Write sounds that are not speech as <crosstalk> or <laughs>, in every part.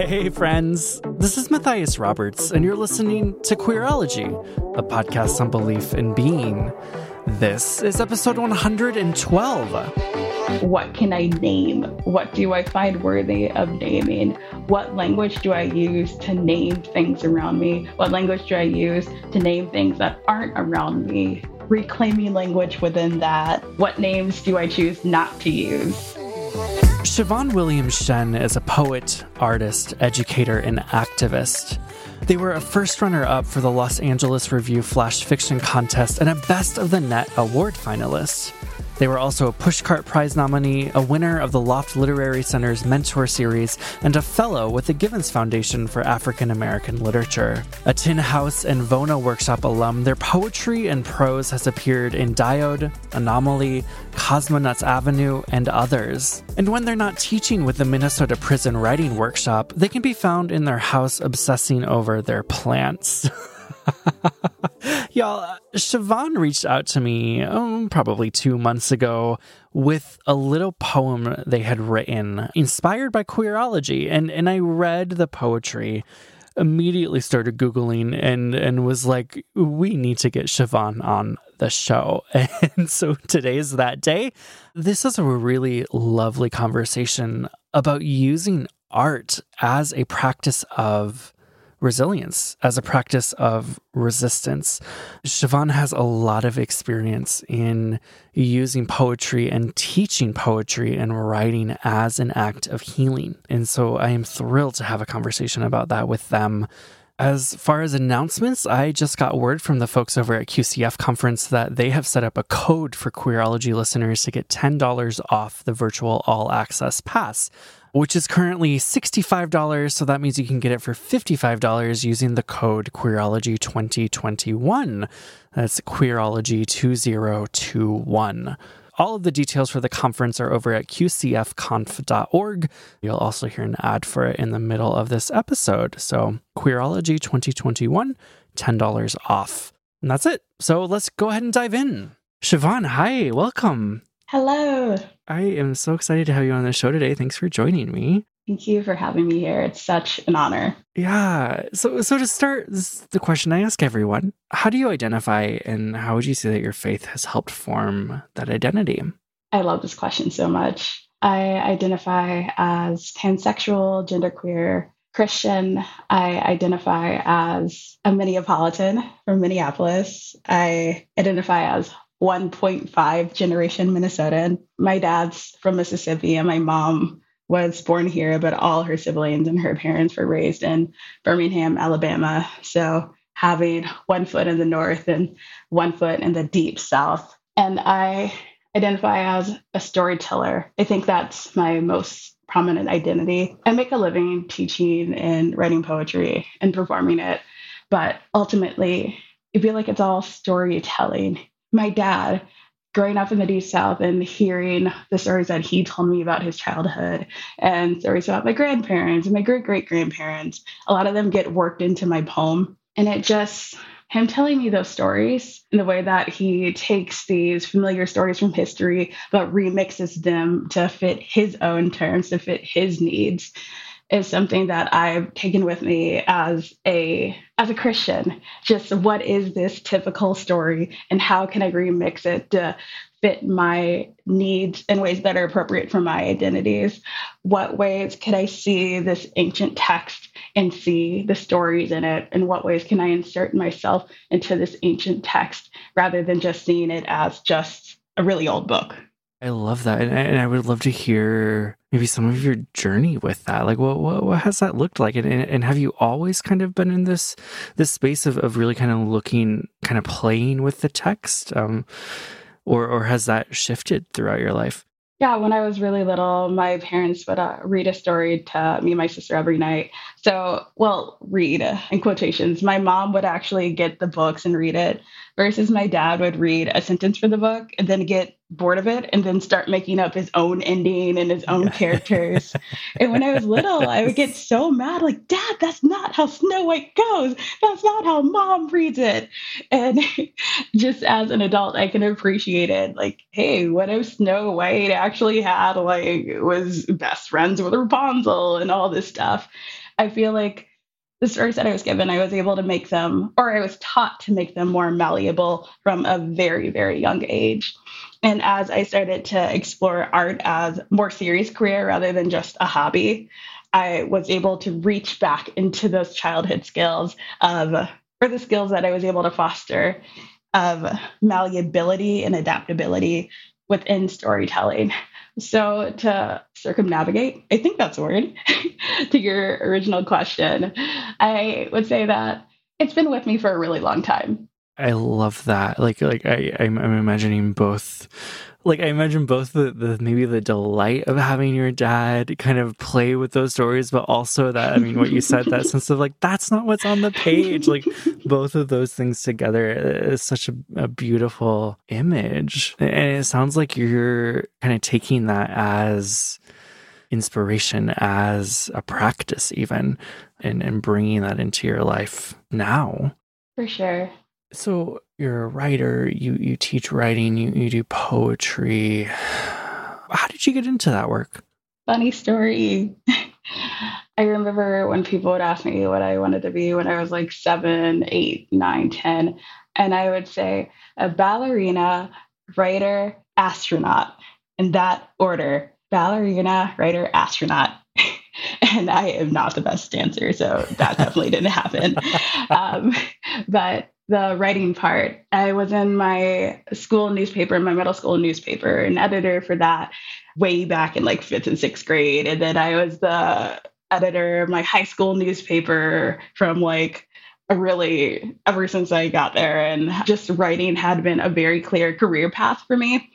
Hey, friends. This is Matthias Roberts, and you're listening to Queerology, a podcast on belief in being. This is episode 112. What can I name? What do I find worthy of naming? What language do I use to name things around me? What language do I use to name things that aren't around me? Reclaiming language within that. What names do I choose not to use? Chavonn Williams Shen is a poet, artist, educator, and activist. They were a first runner up for the Los Angeles Review Flash Fiction Contest and a Best of the Net award finalist. They were also a Pushcart Prize nominee, a winner of the Loft Literary Center's Mentor Series, and a fellow with the Givens Foundation for African American Literature. A Tin House and VONA Workshop alum, their poetry and prose has appeared in Diode, Anomaly, Cosmonauts Avenue, and others. And when they're not teaching with the Minnesota Prison Writing Workshop, they can be found in their house obsessing over their plants. <laughs> <laughs> Y'all, Chavonn reached out to me um, probably two months ago with a little poem they had written inspired by queerology. And, and I read the poetry, immediately started Googling, and, and was like, we need to get Chavonn on the show. <laughs> And so today is that day. This is a really lovely conversation about using art as a practice of resilience as a practice of resistance. Chavonn has a lot of experience in using poetry and teaching poetry and writing as an act of healing. And so I am thrilled to have a conversation about that with them. As far as announcements, I just got word from the folks over at QCF conference that they have set up a code for Queerology listeners to get $10 off the virtual all access pass which is currently $65. So that means you can get it for $55 using the code Queerology2021. That's Queerology2021. All of the details for the conference are over at qcfconf.org. You'll also hear an ad for it in the middle of this episode. So, Queerology 2021, $10 off. And that's it. So, let's go ahead and dive in. Chavonn, hi, welcome. Hello. I am so excited to have you on the show today. Thanks for joining me. Thank you for having me here. It's such an honor. Yeah. So, so to start, this is the question I ask everyone: How do you identify, and how would you say that your faith has helped form that identity? I love this question so much. I identify as pansexual, genderqueer, Christian. I identify as a Minneapolitan from Minneapolis. I identify as 1.5 generation Minnesotan. My dad's from Mississippi and my mom was born here, but all her siblings and her parents were raised in Birmingham, Alabama. So having one foot in the north and one foot in the deep south. And I identify as a storyteller. I think that's my most prominent identity. I make a living teaching and writing poetry and performing it, but ultimately, I feel like it's all storytelling my dad growing up in the deep south and hearing the stories that he told me about his childhood and stories about my grandparents and my great great grandparents a lot of them get worked into my poem. And it just him telling me those stories in the way that he takes these familiar stories from history but remixes them to fit his own terms to fit his needs is something that I've taken with me as a as a Christian. Just what is this typical story and how can I remix it to fit my needs in ways that are appropriate for my identities? What ways can I see this ancient text and see the stories in it? And what ways can I insert myself into this ancient text rather than just seeing it as just a really old book? I love that, and, and I would love to hear maybe some of your journey with that. Like, what what, what has that looked like, and, and, and have you always kind of been in this this space of of really kind of looking, kind of playing with the text, um, or or has that shifted throughout your life? Yeah, when I was really little, my parents would uh, read a story to me and my sister every night. So, well, read in quotations. My mom would actually get the books and read it, versus my dad would read a sentence for the book and then get bored of it and then start making up his own ending and his own characters. and when I was little, I would get so mad, like, Dad, that's not how Snow White goes. That's not how mom reads it. And <laughs> just as an adult, I can appreciate it. Like, hey, what if Snow White actually had, like, was best friends with Rapunzel and all this stuff? I feel like the stories that I was given, I was able to make them, or I was taught to make them more malleable from a very, very young age. And as I started to explore art as more serious career rather than just a hobby, I was able to reach back into those childhood skills of, or the skills that I was able to foster of malleability and adaptability within storytelling. So to circumnavigate, I think that's a word, <laughs> to your original question, I would say that it's been with me for a really long time. I love that. Like, like I, I'm, I'm imagining both like I imagine both the, the maybe the delight of having your dad kind of play with those stories, but also that I mean what you said, that sense of like that's not what's on the page. Like both of those things together is such a, a beautiful image. And it sounds like you're kind of taking that as inspiration, as a practice even, and, and bringing that into your life now. For sure. So you're a writer, you you teach writing, you, you do poetry. How did you get into that work? Funny story. <laughs> I remember when people would ask me what I wanted to be when I was like seven, eight, nine, ten, and I would say a ballerina, writer, astronaut in that order. Ballerina, writer, astronaut. <laughs> and I am not the best dancer, so that <laughs> definitely didn't happen. Um, but the writing part. I was in my school newspaper, my middle school newspaper, an editor for that way back in like fifth and sixth grade. And then I was the editor of my high school newspaper from like really ever since I got there. And just writing had been a very clear career path for me.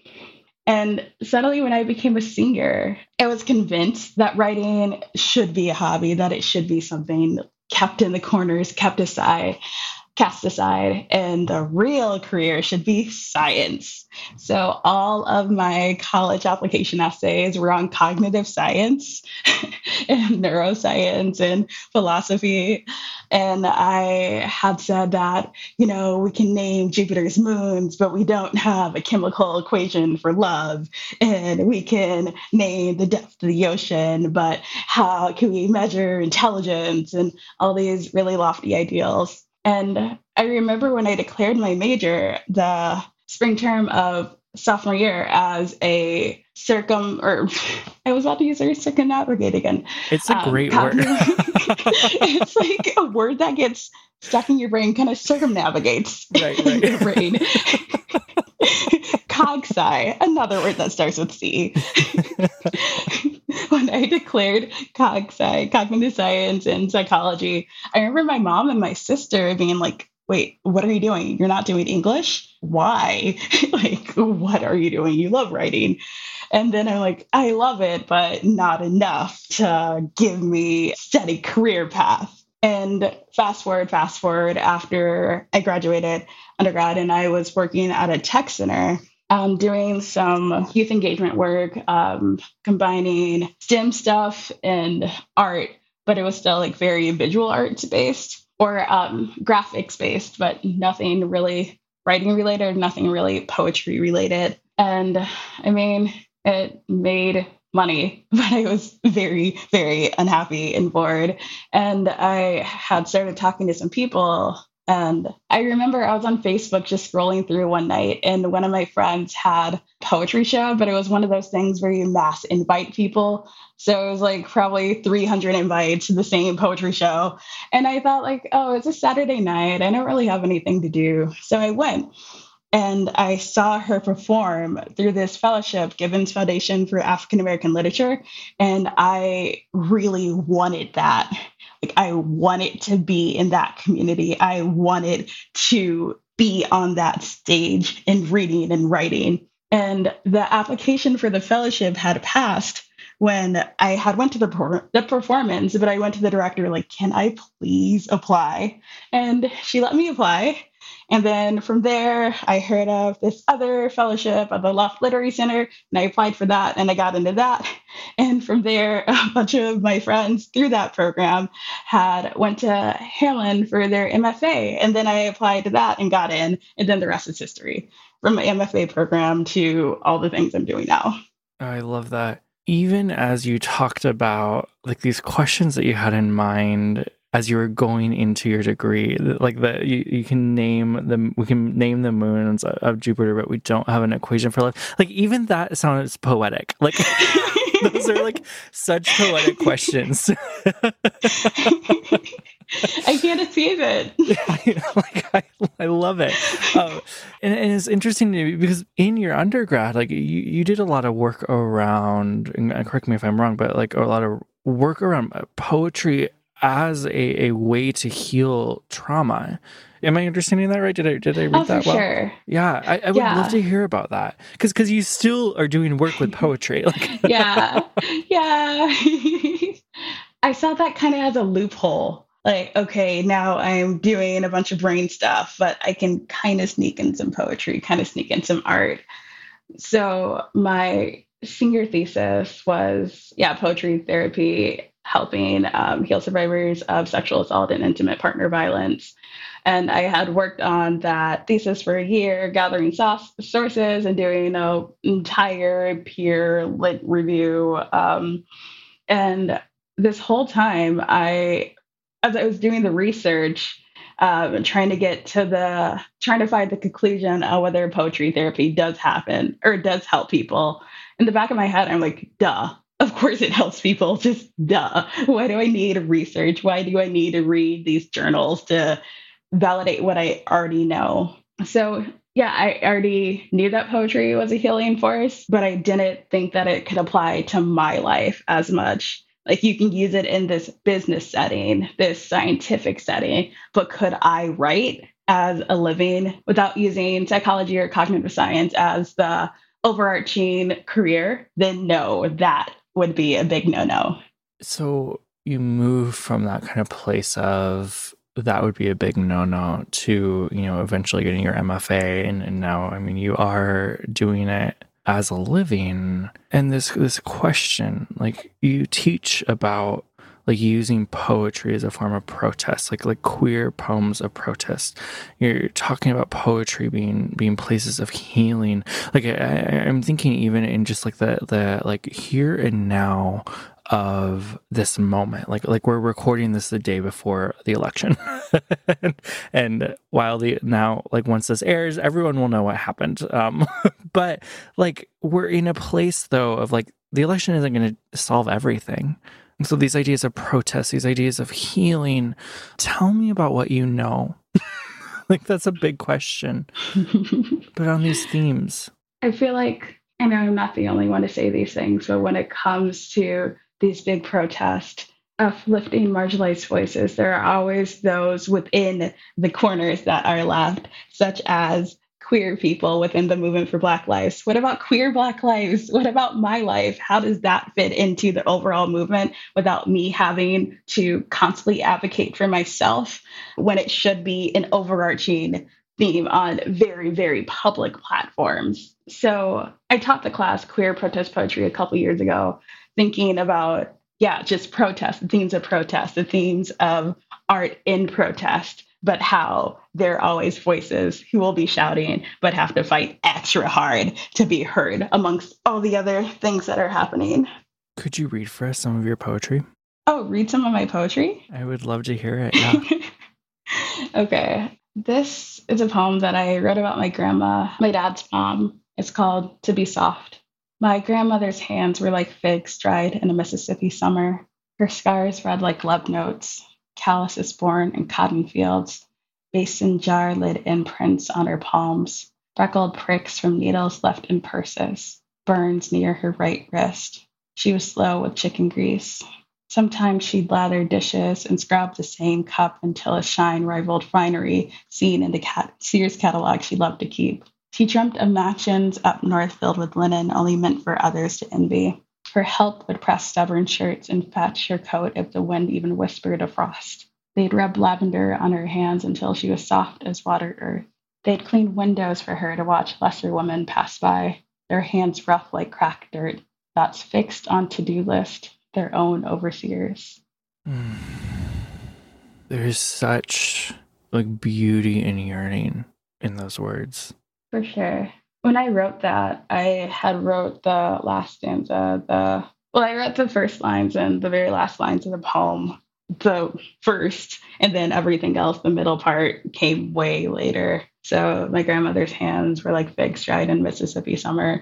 And suddenly, when I became a senior, I was convinced that writing should be a hobby, that it should be something kept in the corners, kept aside cast aside and the real career should be science. So all of my college application essays were on cognitive science <laughs> and neuroscience and philosophy. And I had said that, you know, we can name Jupiter's moons, but we don't have a chemical equation for love. And we can name the depth of the ocean, but how can we measure intelligence and all these really lofty ideals? And I remember when I declared my major, the spring term of sophomore year, as a circum, or <laughs> I was about to use circumnavigate again. It's a um, great word. <laughs> it's like a word that gets stuck in your brain, kind of circumnavigates right, right. <laughs> your brain. Cogsci, another word that starts with C. <laughs> when I declared cog sci, cognitive science and psychology, I remember my mom and my sister being like, wait, what are you doing? You're not doing English? Why? <laughs> like, what are you doing? You love writing. And then I'm like, I love it, but not enough to give me a steady career path. And fast forward, fast forward after I graduated undergrad and I was working at a tech center um, doing some youth engagement work, um, combining STEM stuff and art, but it was still like very visual arts based or um, graphics based, but nothing really writing related, nothing really poetry related. And I mean, it made money, <laughs> but I was very, very unhappy and bored. And I had started talking to some people and I remember I was on Facebook just scrolling through one night, and one of my friends had poetry show, but it was one of those things where you mass invite people. So it was like probably 300 invites to the same poetry show. And I thought, like, oh, it's a Saturday night. I don't really have anything to do. So I went and I saw her perform through this fellowship, Givens Foundation for African American Literature. And I really wanted that. Like, I wanted to be in that community. I wanted to be on that stage and reading and writing. And the application for the fellowship had passed when I had went to the, per- the performance, but I went to the director like, "Can I please apply?" And she let me apply. And then from there, I heard of this other fellowship at the Loft Literary Center, and I applied for that, and I got into that. <laughs> And from there, <laughs> a bunch of my friends through that program had went to Hamline for their MFA, and then I applied to that and got in, and then the rest is history from my MFA program to all the things I'm doing now. I love that. Even as you talked about like these questions that you had in mind as you were going into your degree like that you, you can name the we can name the moons of jupiter but we don't have an equation for life like even that sounds poetic like <laughs> those are like such poetic questions <laughs> I can't achieve it. <laughs> I, like I, I love it, um, and, and, it's interesting to me because in your undergrad, like you, you did a lot of work around. And correct me if I'm wrong, but like a lot of work around poetry as a, a way to heal trauma. Am I understanding that right? Did I did I read oh, that well? Sure. Yeah, I, I would yeah. love to hear about that because because you still are doing work with poetry. Like <laughs> yeah, yeah. <laughs> I saw that kind of as a loophole. Like, okay, now I'm doing a bunch of brain stuff, but I can kind of sneak in some poetry, kind of sneak in some art. So my senior thesis was, yeah, poetry therapy helping um, heal survivors of sexual assault and intimate partner violence. And I had worked on that thesis for a year, gathering sources and doing an entire peer lit review. Um, and this whole time, I, as I was doing the research, um, trying to get to the, trying to find the conclusion of whether poetry therapy does happen or does help people. In the back of my head, I'm like, duh, of course it helps people just duh why do i need research? Why do i need to read these journals to validate what i already know? So yeah i already knew that poetry was a healing force but i didn't think that it could apply to my life as much. Like you can use it in this business setting this scientific setting but could i write as a living without using psychology or cognitive science as the overarching career, then no, that would be a big no no. So you move from that kind of place of that would be a big no no to, you know, eventually getting your MFA. And, and now, I mean, you are doing it as a living. And this, this question, like you teach about like using poetry as a form of protest, like like queer poems of protest. You're talking about poetry being being places of healing. Like I, I'm thinking even in just like the the like here and now of this moment like like we're recording this the day before the election <laughs> and, while the now like once this airs everyone will know what happened um <laughs> but like we're in a place though of like the election isn't going to solve everything and so these ideas of protest, these ideas of healing, tell me about what you know. <laughs> like that's a big question. <laughs> but on these themes. I feel like I know I'm not the only one to say these things, but when it comes to these big protests, uplifting marginalized voices, there are always those within the corners that are left, such as queer people within the movement for Black lives? What about queer Black lives? What about my life? How does that fit into the overall movement without me having to constantly advocate for myself when it should be an overarching theme on very, very public platforms? So I taught the class Queer Protest Poetry a couple years ago, thinking about, yeah, just protest, the themes of protest, the themes of art in protest but how there are always voices who will be shouting, but have to fight extra hard to be heard amongst all the other things that are happening. Could you read for us some of your poetry? Oh, read some of my poetry? I would love to hear it. Yeah. <laughs> okay. This is a poem that I wrote about my grandma, my dad's mom. It's called To Be Soft. My grandmother's hands were like figs dried in a Mississippi summer. Her scars read like love notes, calluses born in cotton fields, mason jar lid imprints on her palms, freckled pricks from needles left in purses, burns near her right wrist. She was slow with chicken grease. Sometimes she'd lather dishes and scrub the same cup until a shine rivaled finery seen in the cat- Sears catalog she loved to keep. She dreamt of mansions up north filled with linen only meant for others to envy. Her help would press stubborn shirts and fetch her coat if the wind even whispered a frost. They'd rub lavender on her hands until she was soft as watered earth. They'd clean windows for her to watch lesser women pass by, their hands rough like cracked dirt, thoughts fixed on to-do list, their own overseers. Hmm. There's such like beauty and yearning in those words. For sure. When I wrote that, I had wrote the last stanza, the well, I wrote the first lines and the very last lines of the poem the first, and then everything else, the middle part, came way later. So my grandmother's hands were like figs dried in Mississippi summer.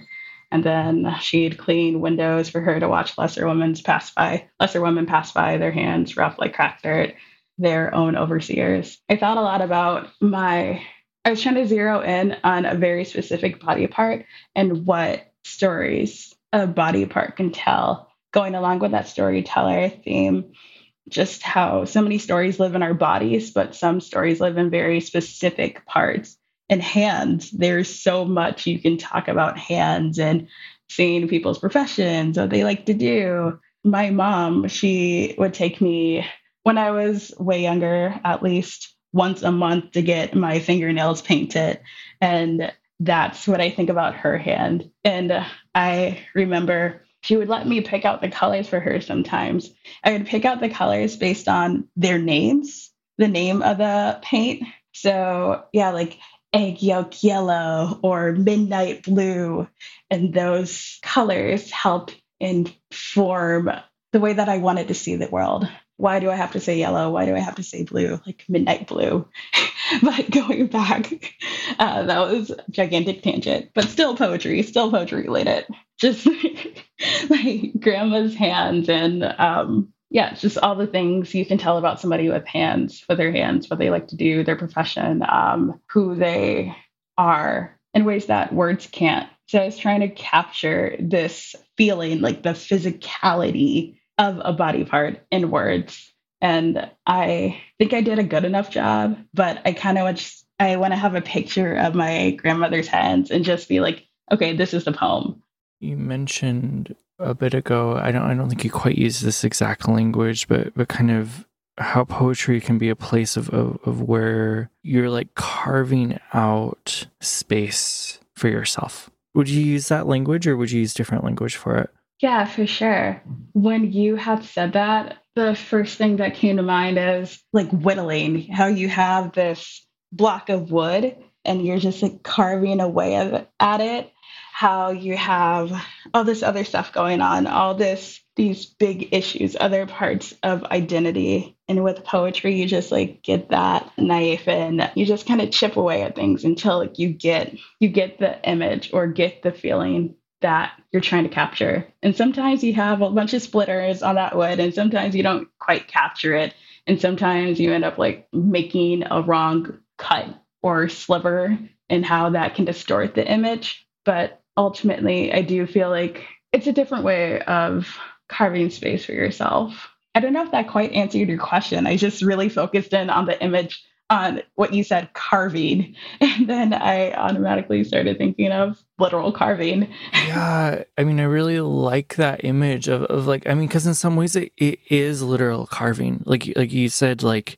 And then she'd clean windows for her to watch lesser women pass by. Lesser women pass by, their hands rough like cracked dirt, their own overseers. I thought a lot about my, I was trying to zero in on a very specific body part and what stories a body part can tell. Going along with that storyteller theme, just how so many stories live in our bodies, but some stories live in very specific parts. And hands, there's so much you can talk about hands and seeing people's professions, what they like to do. My mom, she would take me when I was way younger, at least once a month to get my fingernails painted. And that's what I think about her hand. And I remember she would let me pick out the colors for her sometimes. I would pick out the colors based on their names, the name of the paint. So, yeah, like egg yolk yellow or midnight blue. And those colors help inform the way that I wanted to see the world. Why do I have to say yellow? Why do I have to say blue? Like midnight blue. <laughs> but going back, uh, that was gigantic tangent, but still poetry, still poetry related. Just <laughs> my grandma's hands and um, yeah, just all the things you can tell about somebody with hands, with their hands, what they like to do, their profession, um, who they are in ways that words can't. So I was trying to capture this feeling, like the physicality of a body part in words. And I think I did a good enough job, but I kind of just, I want to have a picture of my grandmother's hands and just be like, okay, this is the poem. You mentioned a bit ago, I don't I don't think you quite use this exact language, but but kind of how poetry can be a place of, of, of where you're like carving out space for yourself. Would you use that language or would you use different language for it? Yeah, for sure. When you had said that, the first thing that came to mind is like whittling, how you have this block of wood and you're just like carving away at it how you have all this other stuff going on, all this these big issues, other parts of identity. And with poetry, you just like get that knife and you just kind of chip away at things until like, you get you get the image or get the feeling that you're trying to capture. And sometimes you have a bunch of splitters on that wood, and sometimes you don't quite capture it. And sometimes you end up like making a wrong cut or sliver and how that can distort the image. But ultimately, I do feel like it's a different way of carving space for yourself. I don't know if that quite answered your question. I just really focused in on the image on what you said carving. <laughs> And then i automatically started thinking of literal carving. <laughs> Yeah i mean i really like that image of, of like i mean because in some ways it, it is literal carving. Like like you said like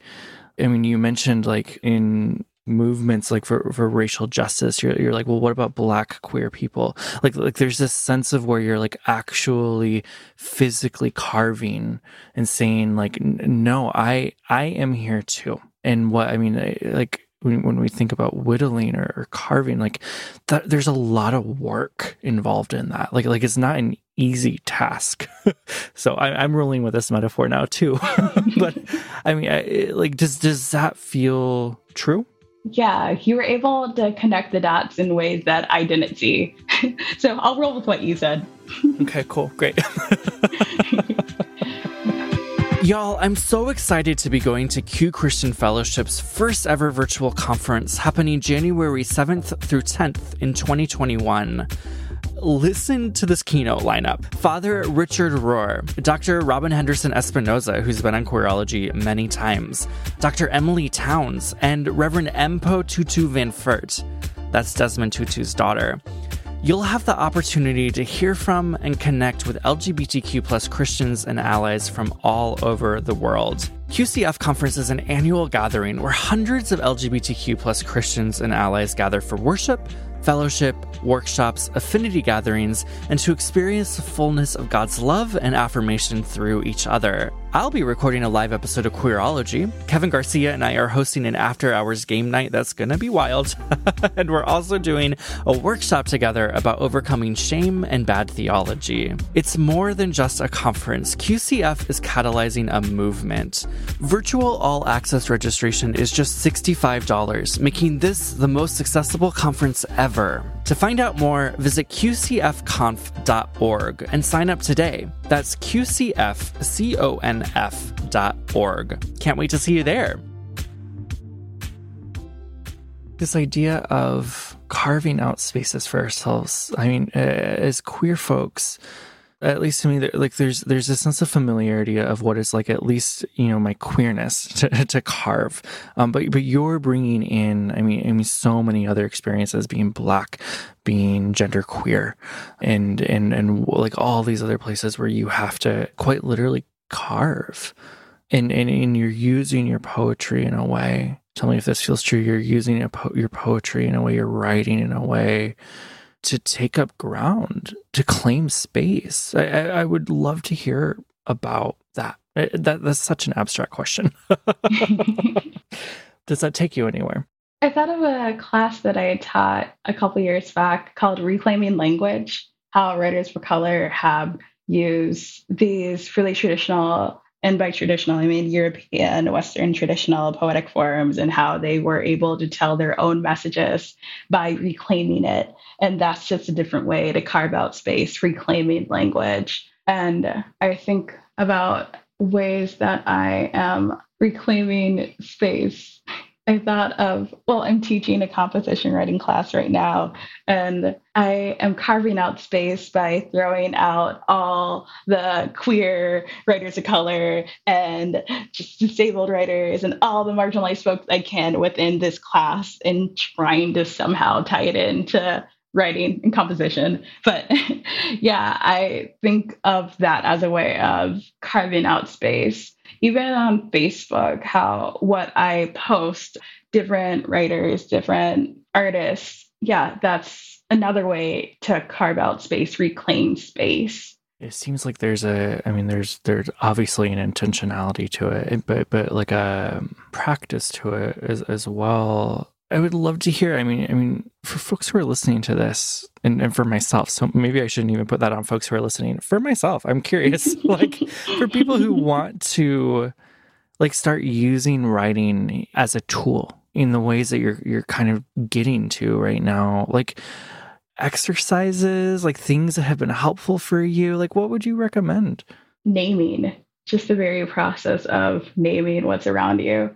i mean you mentioned like in movements like for, for racial justice you're, you're like well what about black queer people? Like like there's this sense of where you're like actually physically carving and saying like no i i am here too and what i mean like when, when we think about whittling or, or carving like that there's a lot of work involved in that like like it's not an easy task <laughs> so I, am rolling with this metaphor now too <laughs> but i mean I, like does does that feel true yeah, you were able to connect the dots in ways that I didn't see. <laughs> so I'll roll with what you said. okay, cool. Great. Y'all, I'm so excited to be going to Q Christian Fellowship's first ever virtual conference happening January 7th through 10th in 2021 listen to this keynote lineup. Father Richard Rohr, Dr. Robyn Henderson Espinoza, who's been on Queerology many times, Dr. Emilie Townes, and Reverend Mpho Tutu Van Furth. that's Desmond Tutu's daughter. You'll have the opportunity to hear from and connect with LGBTQ plus Christians and allies from all over the world. QCF Conference is an annual gathering where hundreds of LGBTQ plus Christians and allies gather for worship, fellowship, workshops, affinity gatherings, and to experience the fullness of God's love and affirmation through each other. I'll be recording a live episode of Queerology. Kevin Garcia and I are hosting an after hours game night that's going to be wild. <laughs> and we're also doing a workshop together about overcoming shame and bad theology. It's more than just a conference. QCF is catalyzing a movement. Virtual all access registration is just $65, making this the most accessible conference ever. To find out more, visit qcfconf.org and sign up today. That's qcfconf.org. Can't wait to see you there. This idea of carving out spaces for ourselves, I mean, uh, as queer folks, at least to me, like there's there's a sense of familiarity of what is like at least you know my queerness <laughs> to, to carve, um, but but you're bringing in, I mean, I mean, so many other experiences, being black, being gender queer, and and and like all these other places where you have to quite literally carve, and and, and you're using your poetry in a way. Tell me if this feels true. You're using po- your poetry in a way. You're writing in a way to take up ground, to claim space. I, I would love to hear about that. that. That's such an abstract question. <laughs> Does that take you anywhere? I thought of a class that I had taught a couple years back called Reclaiming Language, how Writers for Color have used these really traditional and by traditional, I mean European, Western traditional poetic forms and how they were able to tell their own messages by reclaiming it. And that's just a different way to carve out space, reclaiming language. And I think about ways that I am reclaiming space I thought of, well, I'm teaching a composition writing class right now, and I am carving out space by throwing out all the queer writers of color and just disabled writers and all the marginalized folks I can within this class and trying to somehow tie it into writing and composition. But <laughs> yeah, I think of that as a way of carving out space even on Facebook, how what I post, different writers, different artists, yeah, that's another way to carve out space, reclaim space. It seems like there's a, I mean, there's there's obviously an intentionality to it, but but like a practice to it as as well. I would love to hear. I mean, I mean, for folks who are listening to this, and, and for myself, so maybe I shouldn't even put that on folks who are listening. For myself, I'm curious, <laughs> <laughs> like for people who want to, like, start using writing as a tool in the ways that you're you're kind of getting to right now, like exercises, like things that have been helpful for you. Like, what would you recommend? Naming, just the very process of naming what's around you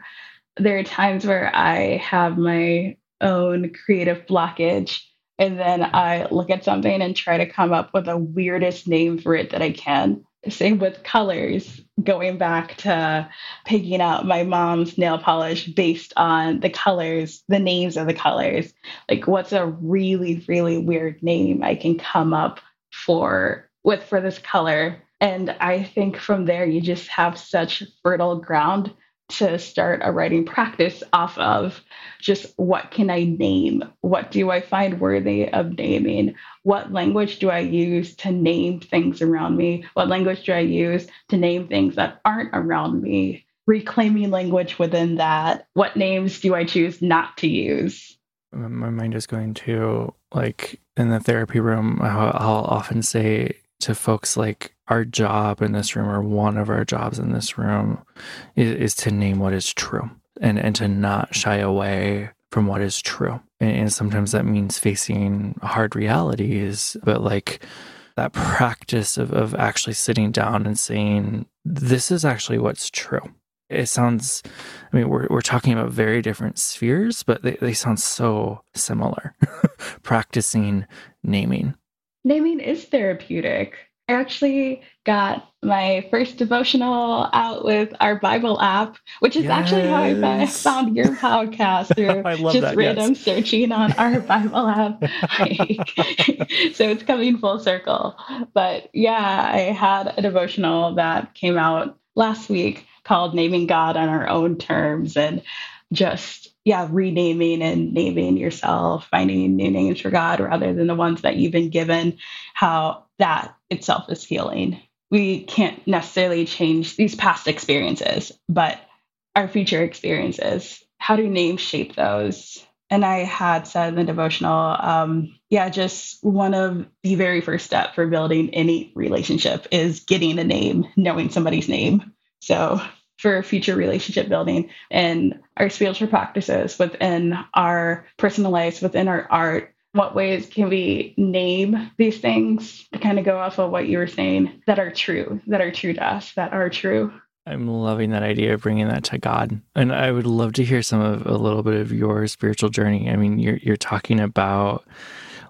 there are times where I have my own creative blockage and then I look at something and try to come up with the weirdest name for it that I can. Same with colors, going back to picking out my mom's nail polish based on the colors, the names of the colors. Like, what's a really, really weird name I can come up for with for this color? And I think from there, you just have such fertile ground to start a writing practice off of just what can I name? What do I find worthy of naming? What language do I use to name things around me? What language do I use to name things that aren't around me? Reclaiming language within that. What names do I choose not to use? My mind is going to, like, in the therapy room, I'll often say to folks, like, our job in this room or one of our jobs in this room is, is to name what is true and, and to not shy away from what is true. And, and sometimes that means facing hard realities, but like that practice of, of actually sitting down and saying, this is actually what's true. It sounds, I mean, we're, we're talking about very different spheres, but they, they sound so similar. <laughs> Practicing naming. Naming is therapeutic I actually got my first devotional out with our Bible app, which is yes. actually how I found your podcast through <laughs> just that, random yes. searching on our <laughs> Bible app. <laughs> so it's coming full circle. But yeah, I had a devotional that came out last week called Naming God on Our Own Terms and just yeah, renaming and naming yourself, finding new names for God rather than the ones that you've been given, how that itself is healing. We can't necessarily change these past experiences, but our future experiences, how do names shape those? And I had said in the devotional, um, yeah, just one of the very first step for building any relationship is getting a name, knowing somebody's name. So for future relationship building and our spiritual practices within our personal lives, within our art. What ways can we name these things to kind of go off of what you were saying that are true, that are true to us, that are true? I'm loving that idea of bringing that to God. And I would love to hear some of a little bit of your spiritual journey. I mean, you're you're talking about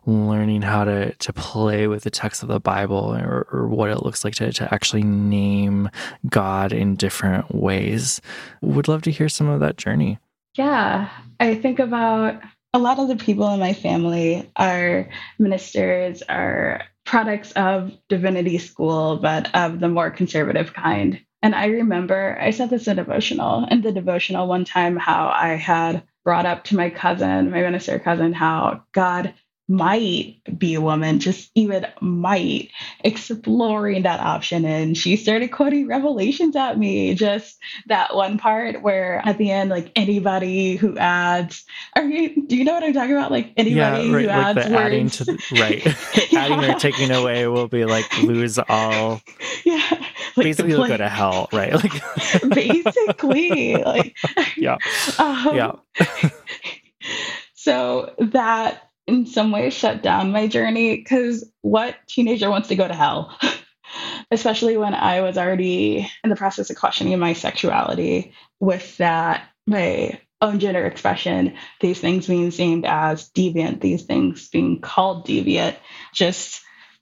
learning how to to play with the text of the Bible or, or what it looks like to, to actually name God in different ways. Would love to hear some of that journey. Yeah. I think about a lot of the people in my family are ministers, are products of divinity school, but of the more conservative kind. And I remember I said this in devotional, in the devotional one time, how I had brought up to my cousin, my minister cousin, how God might be a woman, just even might exploring that option. And she started quoting revelations at me, just that one part where at the end, like anybody who adds, are you, do you know what I'm talking about? Like anybody yeah, right, who adds words. Adding to the, right. yeah. <laughs> <laughs> Adding or taking away will be like lose all. <laughs> Yeah. Like basically go to hell, right? Like basically, like yeah. Um, yeah. so that in some ways shut down my journey because what teenager wants to go to hell? <laughs> Especially when I was already in the process of questioning my sexuality with that, my own gender expression, these things being seen as deviant, these things being called deviant. Just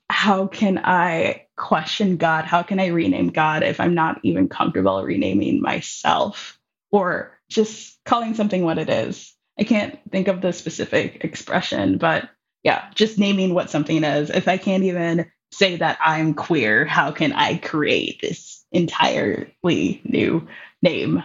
how can I question God? How can I rename God if I'm not even comfortable renaming myself or just calling something what it is? I can't think of the specific expression, but yeah, just naming what something is. If I can't even say that I'm queer, how can I create this entirely new name?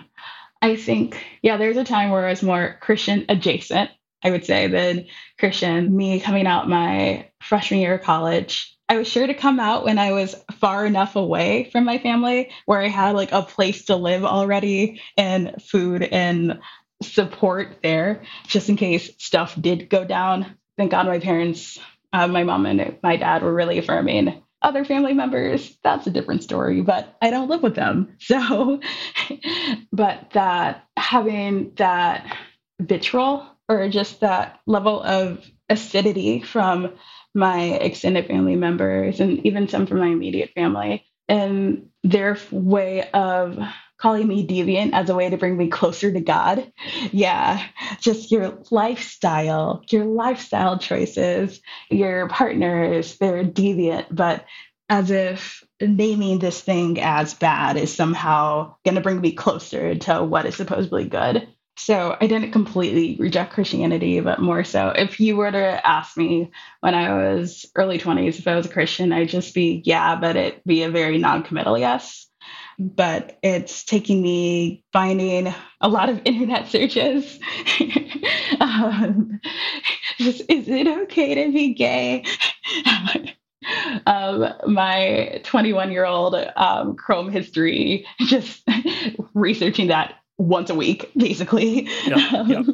I think, yeah, there's a time where I was more Christian adjacent, I would say, than Christian. Me coming out my freshman year of college, I was sure to come out when I was far enough away from my family where I had like a place to live already and food and support there just in case stuff did go down. Thank God my parents, uh, my mom and my dad were really affirming. Other family members, that's a different story, but I don't live with them. <laughs> So, but that having that vitriol or just that level of acidity from my extended family members and even some from my immediate family and their way of calling me deviant as a way to bring me closer to God. Yeah, just your lifestyle, your lifestyle choices, your partners, they're deviant, but as if naming this thing as bad is somehow going to bring me closer to what is supposedly good. So I didn't completely reject Christianity, but more so if you were to ask me when I was early 20s if I was a Christian, I'd just be, yeah, but it'd be a very non committal yes but it's taking me finding a lot of <laughs> internet searches. <laughs> um, just, is it okay to be gay? <laughs> um, my 21 year old um, Chrome history, just researching that once a week, basically. Yep, yep.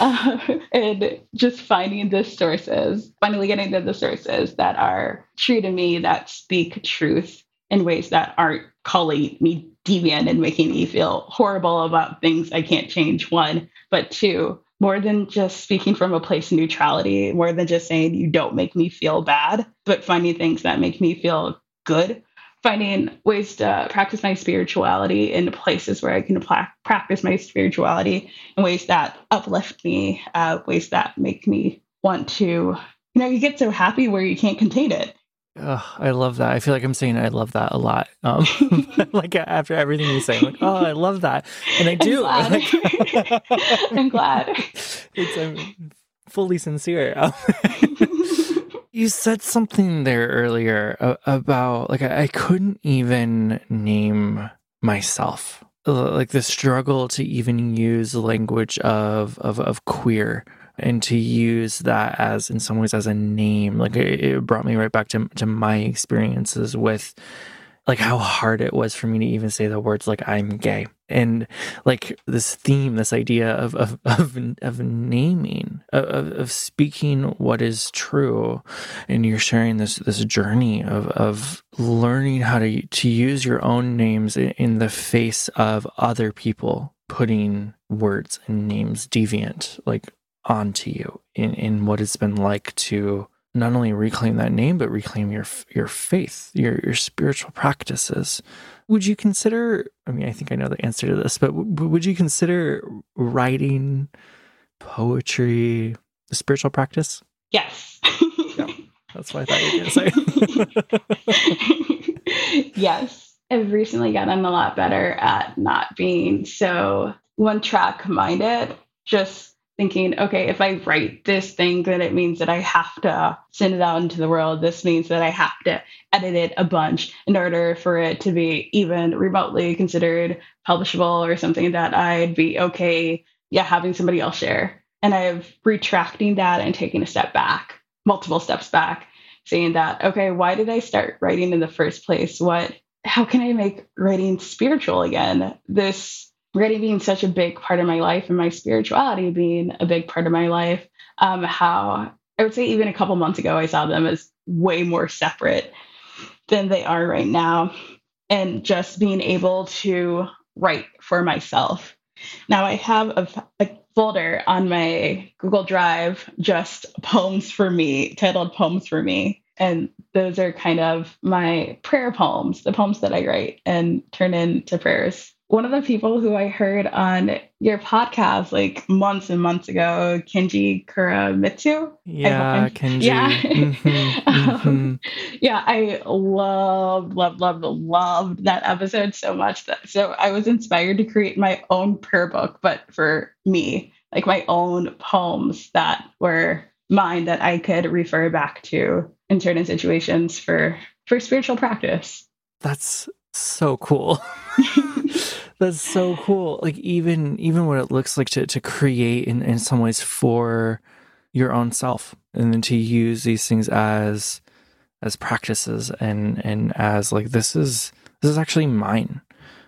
Uh, <laughs> and just finding the sources, finally getting to the sources that are true to me, that speak truth in ways that aren't calling me deviant and making me feel horrible about things I can't change. One, but two, more than just speaking from a place of neutrality, more than just saying you don't make me feel bad, but finding things that make me feel good finding ways to practice my spirituality in places where I can practice my spirituality in ways that uplift me, uh, ways that make me want to you know, you get so happy where you can't contain it. Oh, I love that. I feel like I'm saying I love that a lot. Um, <laughs> like after everything you say, I'm like, oh, I love that, and I <laughs> do. <laughs> I'm glad. I'm glad. It's I'm fully sincere. You said something there earlier about like I, couldn't even name myself, like the struggle to even use language of of of queer and to use that as in some ways as a name. Like it brought me right back to to my experiences with like how hard it was for me to even say the words like I'm gay. And like this theme this idea of of <laughs> of, of naming of, of speaking what is true. And you're sharing this this journey of of learning how to to use your own names in the face of other people putting words and names deviant like onto you in, in what it's been like to not only reclaim that name but reclaim your your faith, your your spiritual practices. Would you consider? I mean, I think I know the answer to this, but w- would you consider writing poetry a spiritual practice? Yes. yeah, that's what I thought you were going to say. <laughs> yes, I've recently gotten a lot better at not being so one track minded. Just thinking, okay, if I write this thing, then it means that I have to send it out into the world. This means that I have to edit it a bunch in order for it to be even remotely considered publishable or something that I'd be okay, yeah, having somebody else share. And I've retracting that and taking a step back, multiple steps back, saying that, okay, why did I start writing in the first place? What, how can I make writing spiritual again? This writing being such a big part of my life and my spirituality being a big part of my life, um, how I would say even a couple months ago, I saw them as way more separate than they are right now. And just being able to write for myself. Now I have a, a folder on my Google Drive, just poems for me, titled Poems for Me. And those are kind of my prayer poems, the poems that I write and turn into prayers one of the people who I heard on your podcast like months and months ago, Kenji Kuramitsu. Yeah, Kenji. Yeah. Mm-hmm, <laughs> mm-hmm. um, yeah, I loved, loved, loved, loved that episode so much. That, so I was inspired to create my own prayer book, but for me, like my own poems that were mine that I could refer back to in certain situations for for spiritual practice. That's so cool. <laughs> That's so cool. Like even even what it looks like to to create in, in some ways for your own self and then to use these things as as practices and and as like this is this is actually mine.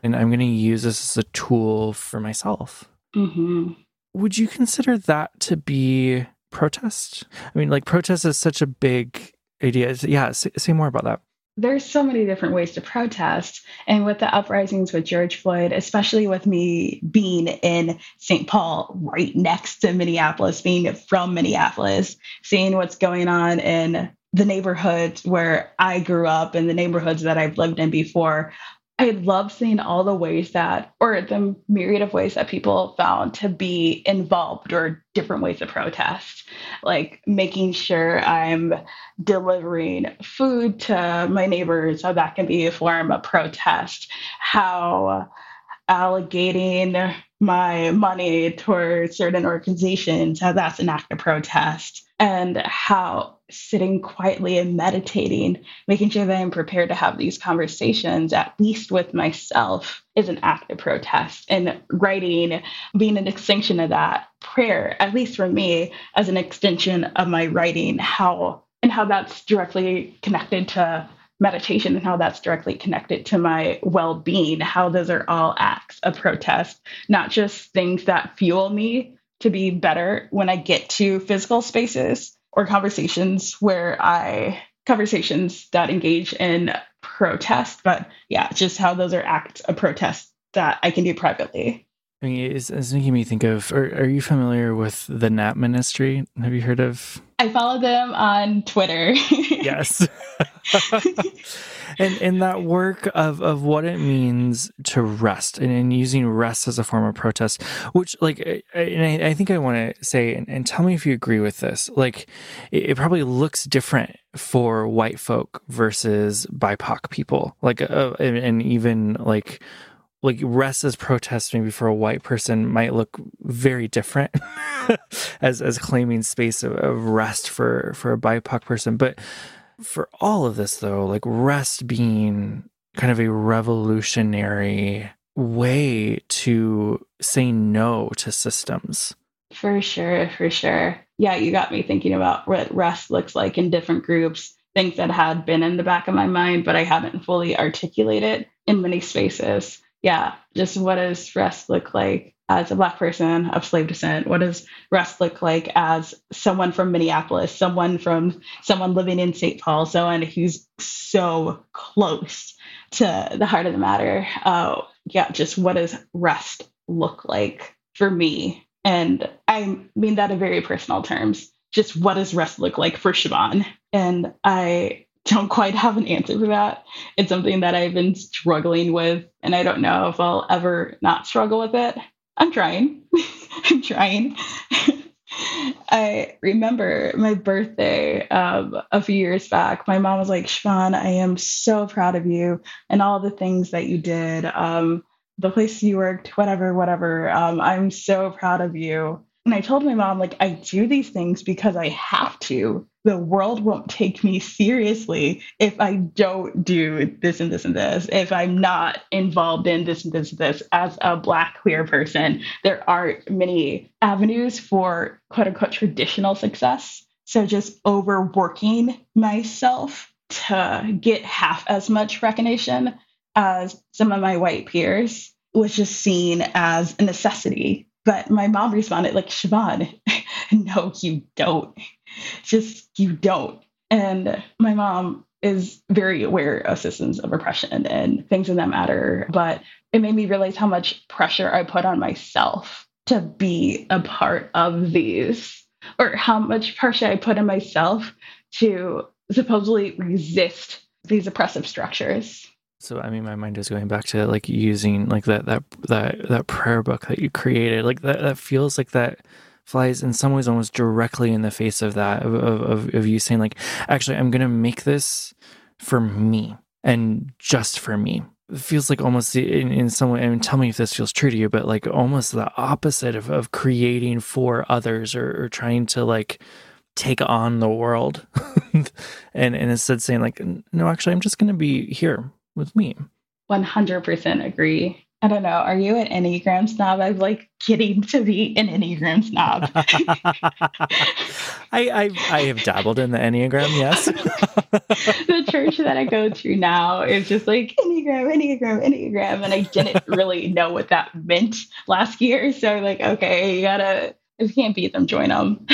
And i'm going to use this as a tool for myself. Mm-hmm. would you consider that to be protest? I mean like protest is such a big idea. Yeah say, say more about that there's so many different ways to protest. And with the uprisings with George Floyd, especially with me being in St. Paul, right next to Minneapolis, being from Minneapolis, seeing what's going on in the neighborhoods where I grew up and the neighborhoods that I've lived in before, I love seeing all the ways that, or the myriad of ways that people found to be involved or different ways to protest, like making sure I'm delivering food to my neighbors, how that can be a form of protest, how allocating my money towards certain organizations, how that's an act of protest, and how sitting quietly and meditating, making sure that I'm prepared to have these conversations, at least with myself, is an act of protest. And writing being an extension of that, prayer, at least for me, as an extension of my writing, how and how that's directly connected to meditation and how that's directly connected to my well being, how those are all acts of protest, not just things that fuel me to be better when I get to physical spaces or conversations where I conversations that engage in protest, but yeah, just how those are acts of protest that I can do privately. I mean, it's, it's making me think of. Are, are you familiar with the Nap Ministry? Have you heard of? I follow them on Twitter. <laughs> yes. and and that work of of what it means to rest and, and using rest as a form of protest, which like, and I, I think I want to say, and, and, tell me if you agree with this. Like, it, it, probably looks different for white folk versus BIPOC people. Like, uh, and, and even like like rest as protest maybe for a white person might look very different <laughs> <laughs> as as claiming space of, of, rest for for a BIPOC person. But for all of this though, like rest being kind of a revolutionary way to say no to systems. For sure, for sure. Yeah, you got me thinking about what rest looks like in different groups, things that had been in the back of my mind, but I haven't fully articulated in many spaces yeah, just what does rest look like as a Black person of slave descent? What does rest look like as someone from Minneapolis, someone from someone living in St. Paul, someone who's so close to the heart of the matter? Uh, yeah, just what does rest look like for me? And I mean that in very personal terms. Just what does rest look like for Chavonn? And I don't quite have an answer for that. It's something that I've been struggling with, and I don't know if I'll ever not struggle with it. I'm trying. <laughs> I'm trying. <laughs> I remember my birthday um, a few years back. My mom was like, Chavonn, I am so proud of you and all the things that you did, um, the place you worked, whatever, whatever. Um, I'm so proud of you. And I told my mom, like, I do these things because I have to. The world won't take me seriously if I don't do this and this and this, if I'm not involved in this and this and this as a Black queer person. There aren't many avenues for quote unquote traditional success. So just overworking myself to get half as much recognition as some of my white peers was just seen as a necessity but my mom responded like, Chavonn, <laughs> no, you don't. Just you don't. And my mom is very aware of systems of oppression and things in that matter. But it made me realize how much pressure I put on myself to be a part of these, or how much pressure I put on myself to supposedly resist these oppressive structures. So I mean, my mind is going back to like using like that that that that prayer book that you created. Like that that feels like that flies in some ways almost directly in the face of that of of, of you saying like, actually, I'm gonna make this for me and just for me. It feels like almost in, in some way. I mean, tell me if this feels true to you, but like almost the opposite of of creating for others or, or trying to like take on the world <laughs> and and instead saying like no actually i'm just to be here with me. 100% agree. I don't know. Are you an Enneagram snob? I'm like getting to be an Enneagram snob. <laughs> <laughs> I, I, I have dabbled in the Enneagram, yes. <laughs> the church that I go to now is just like Enneagram, Enneagram, Enneagram, and I didn't really know what that meant last year. So I'm like, okay, you gotta if you can't beat them, join them.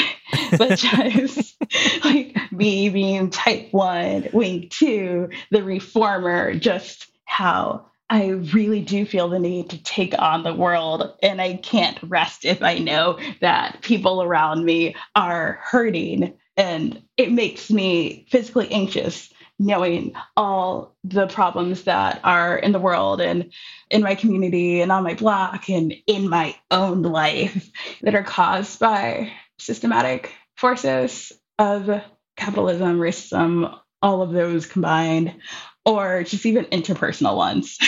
but just like me being type one, wing two, the reformer, just how I really do feel the need to take on the world. And I can't rest if I know that people around me are hurting. And it makes me physically anxious knowing all the problems that are in the world and in my community and on my block and in my own life that are caused by systematic forces of capitalism, racism, all of those combined, or just even interpersonal ones.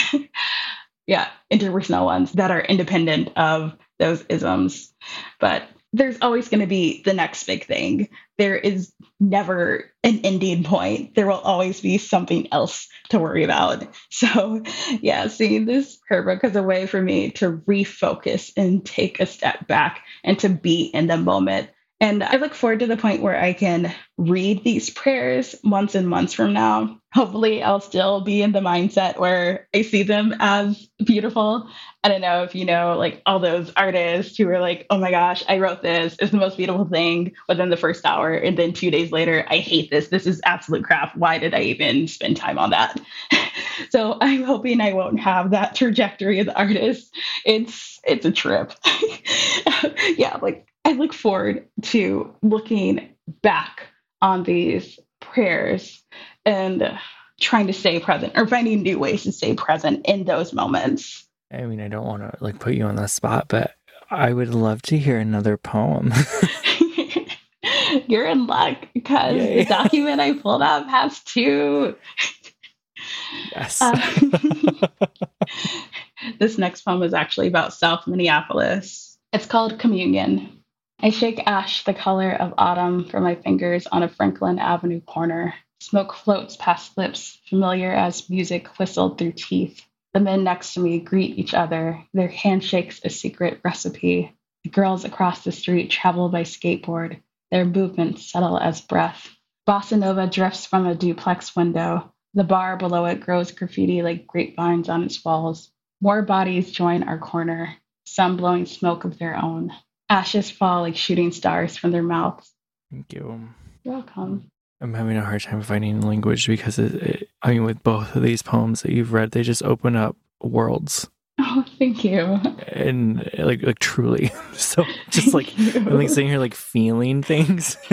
<laughs> yeah, interpersonal ones that are independent of those isms. But there's always going to be the next big thing. There is never an ending point. There will always be something else to worry about. <laughs> So, yeah, seeing this prayer book as a way for me to refocus and take a step back and to be in the moment and I look forward to the point where I can read these prayers months and months from now. Hopefully, I'll still be in the mindset where I see them as beautiful. I don't know if you know, like all those artists who are like, oh my gosh, I wrote this. It's the most beautiful thing within the first hour. And then two days later, I hate this. This is absolute crap. Why did I even spend time on that? <laughs> so I'm hoping I won't have that trajectory as an artist. It's it's a trip. <laughs> yeah, like I look forward to looking back on these prayers and trying to stay present or finding new ways to stay present in those moments. I mean, I don't want to like put you on the spot, but I would love to hear another poem. <laughs> You're in luck because Yay. the <laughs> document I pulled up has two. Yes. Um, <laughs> this next poem is actually about South Minneapolis. It's called Communion. I shake ash the color of autumn from my fingers on a Franklin Avenue corner. Smoke floats past lips, familiar as music whistled through teeth. The men next to me greet each other, their handshakes a secret recipe. The girls across the street travel by skateboard, their movements subtle as breath. Bossa Nova drifts from a duplex window. The bar below it grows graffiti like grapevines on its walls. More bodies join our corner, some blowing smoke of their own. Ashes fall like shooting stars from their mouths. Thank you. You're welcome. I'm having a hard time finding language because it, it, I mean, with both of these poems that you've read, they just open up worlds. <laughs> Oh, thank you. And like, like truly, <laughs> so just like I'm like sitting here like feeling things. <laughs>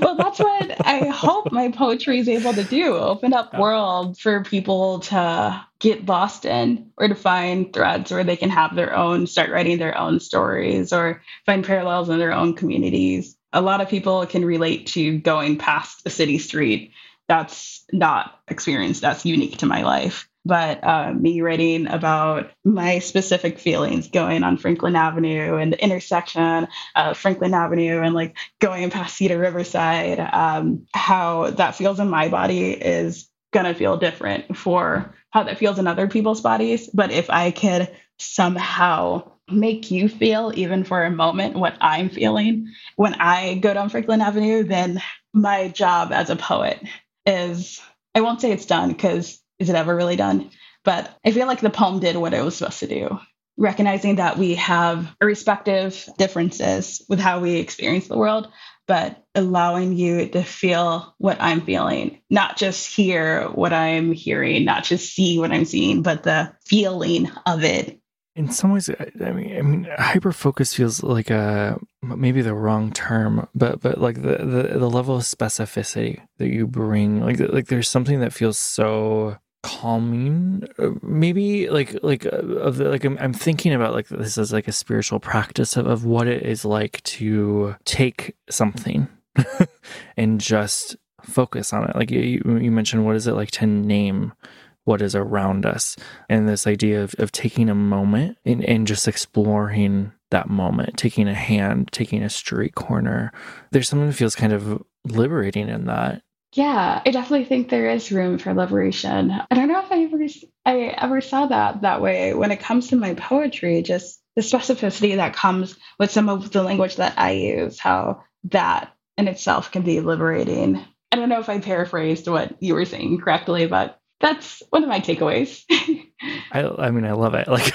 well, that's what I hope my poetry is able to do: open up world for people to get lost in, or to find threads where they can have their own, start writing their own stories, or find parallels in their own communities a lot of people can relate to going past a city street. That's not experience that's unique to my life. But uh, me writing about my specific feelings going on Franklin Avenue and the intersection of Franklin Avenue and like going past Cedar Riverside, um, how that feels in my body is to feel different for how that feels in other people's bodies. But if I could somehow make you feel, even for a moment, what I'm feeling when I go down Franklin Avenue, then my job as a poet is I won't say it's done because is it ever really done? But I feel like the poem did what it was supposed to do. Recognizing that we have respective differences with how we experience the world, but allowing you to feel what I'm feeling, not just hear what I'm hearing, not just see what I'm seeing, but the feeling of it in some ways i mean i mean hyper focus feels like a maybe the wrong term but but like the, the the level of specificity that you bring like like there's something that feels so calming uh, maybe like like uh, of the, like I'm, I'm thinking about like this as like a spiritual practice of, of what it is like to take something <laughs> and just focus on it like you, you mentioned what is it like to name what is around us and this idea of, of taking a moment and, and just exploring that moment, taking a hand, taking a street corner. There's something that feels kind of liberating in that. Yeah, I definitely think there is room for liberation. I don't know if I ever I ever saw that that way when it comes to my poetry. Just the specificity that comes with some of the language that I use, how that in itself can be liberating. I don't know if I paraphrased what you were saying correctly, but that's one of my takeaways. <laughs> I, I mean, I love it. Like,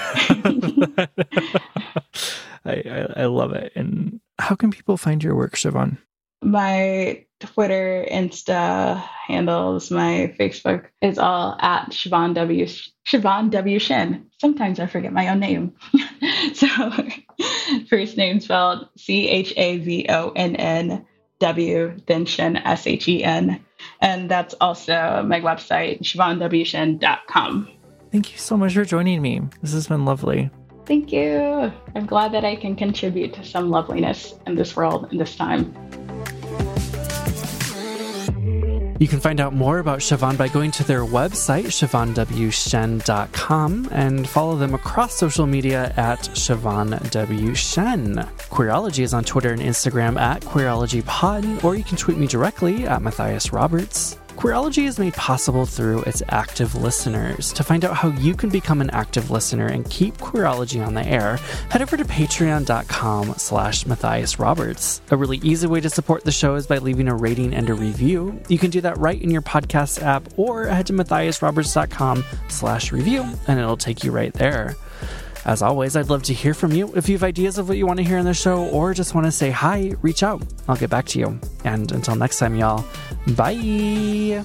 <laughs> <laughs> I, I, I, love it. And how can people find your work, Chavonn? My Twitter, Insta handles, my Facebook is all at Chavonn W. Chavonn W. Shen. Sometimes I forget my own name. <laughs> so, <laughs> first name spelled C H A V O N N W, then Shen, S H E N. And that's also my website, chavonnwshen.com. Thank you so much for joining me. This has been lovely. Thank you. I'm glad that I can contribute to some loveliness in this world in this time. You can find out more about Chavonn by going to their website, chavonnwshen.com, and follow them across social media at Chavonn. Queerology is on Twitter and Instagram at QueerologyPod, or you can tweet me directly at Matthias Roberts. Queerology is made possible through its active listeners. To find out how you can become an active listener and keep Queerology on the air, head over to patreon.com slash Matthias Roberts. A really easy way to support the show is by leaving a rating and a review. You can do that right in your podcast app or head to matthiasroberts.com slash review and it'll take you right there. As always, I'd love to hear from you. If you have ideas of what you want to hear on the show or just want to say hi, reach out. I'll get back to you. And until next time, y'all, bye.